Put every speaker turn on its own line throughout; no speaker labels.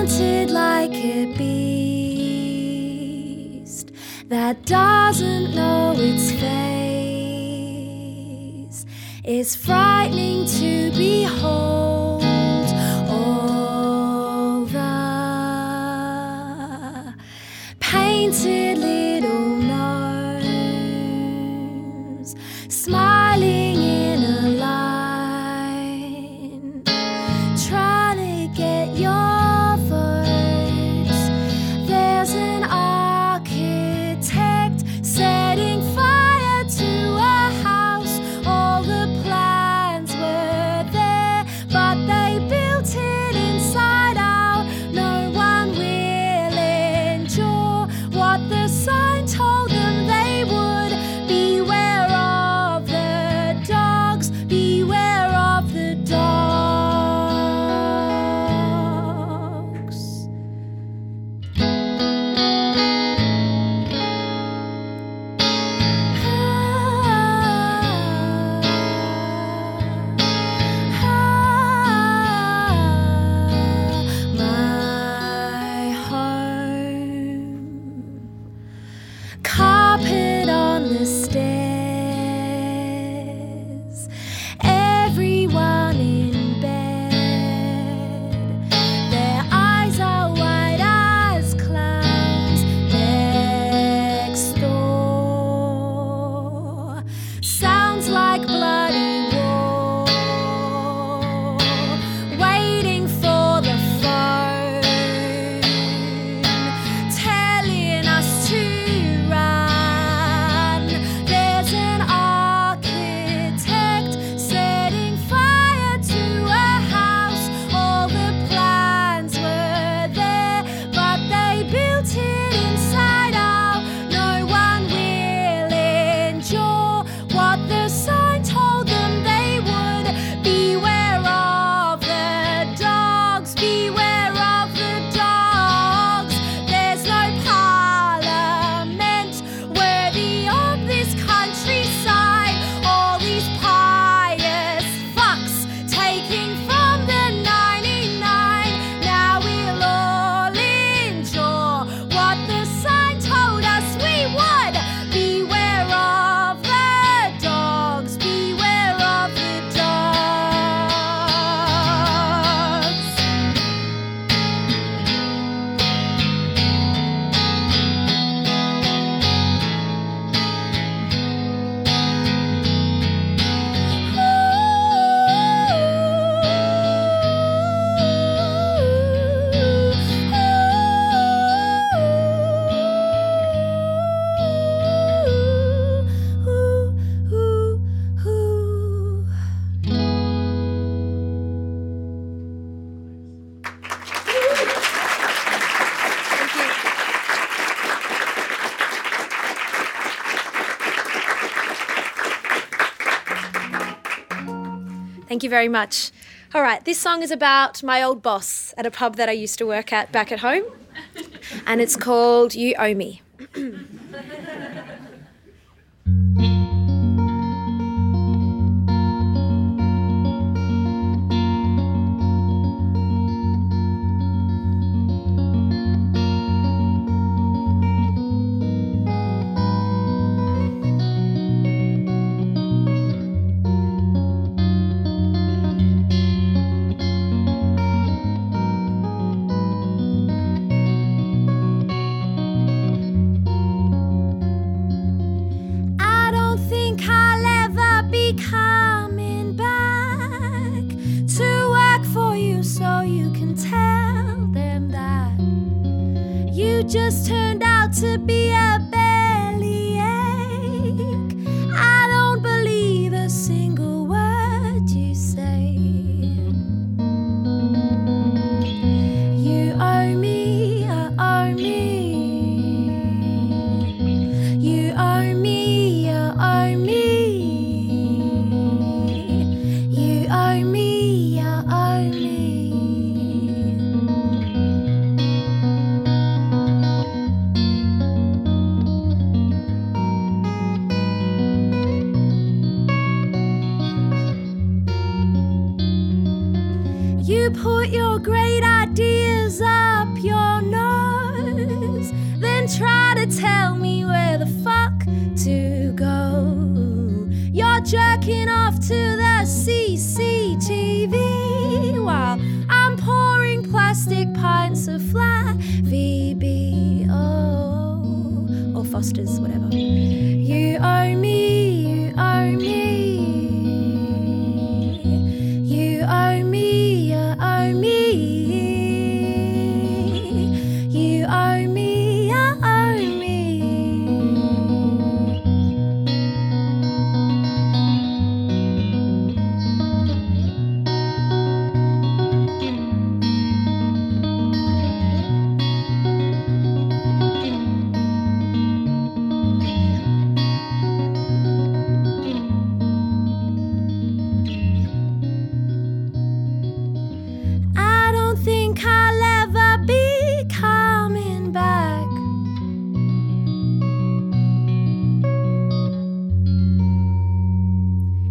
Haunted like a beast that doesn't know its face. It's frightening to behold carpet on the
Thank you very much. All right, this song is about my old boss at a pub that I used to work at back at home, and it's called You Owe Me.
Just turned out to be a bellyache. You put your great ideas up your nose. Then try to tell me where the fuck to go. You're jerking off to the CCTV while I'm pouring plastic pints of flat VBO or Foster's, whatever.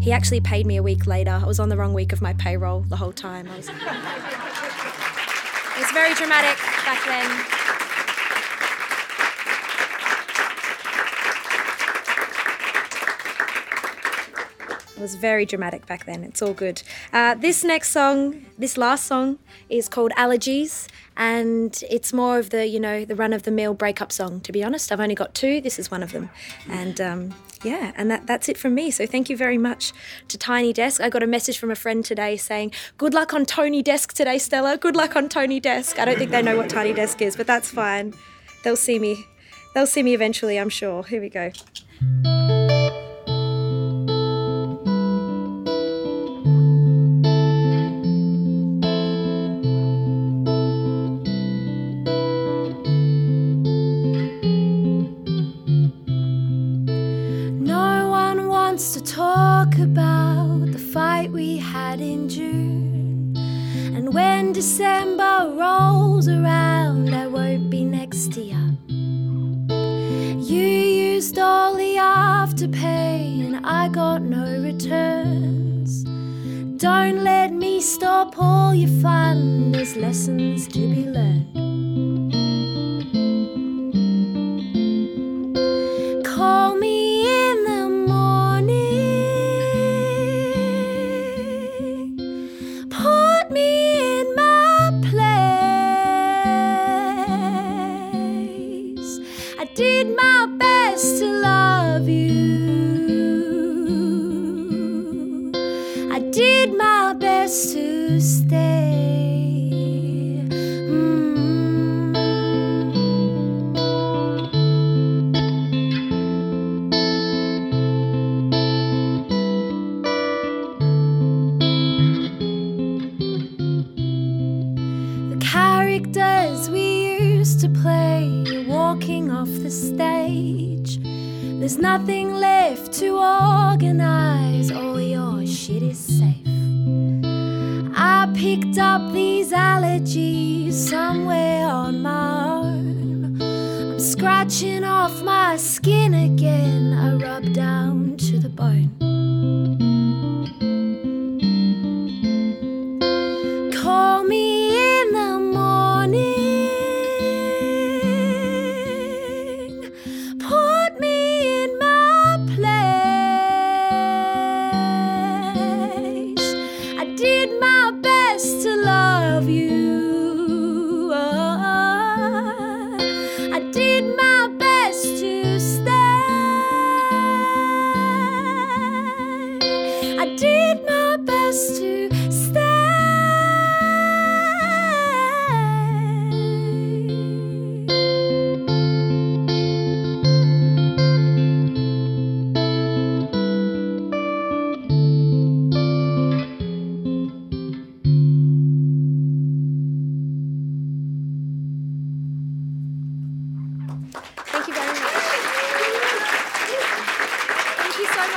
He actually paid me a week later. I was on the wrong week of my payroll the whole time. I was... it was very dramatic back then. Was very dramatic back then. It's all good. Uh, this next song, this last song, is called Allergies, and it's more of the, you know, the run of the mill breakup song. To be honest, I've only got two. This is one of them, and um, yeah, and that, that's it from me. So thank you very much to Tiny Desk. I got a message from a friend today saying, "Good luck on Tony Desk today, Stella. Good luck on Tony Desk." I don't think they know what Tiny Desk is, but that's fine. They'll see me. They'll see me eventually, I'm sure. Here we go.
Rolls around, I won't be next to you. You used all the afterpay, and I got no returns. Don't let me stop all your fun, there's lessons to be learned. Did my best to stay. The characters we used to play walking off the stage. There's nothing left to organize, up these allergies somewhere on my own. I'm scratching off my skin again, I rub down to the bone.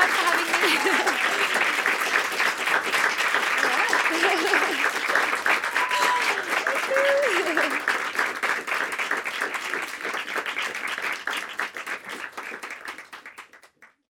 Much for having me.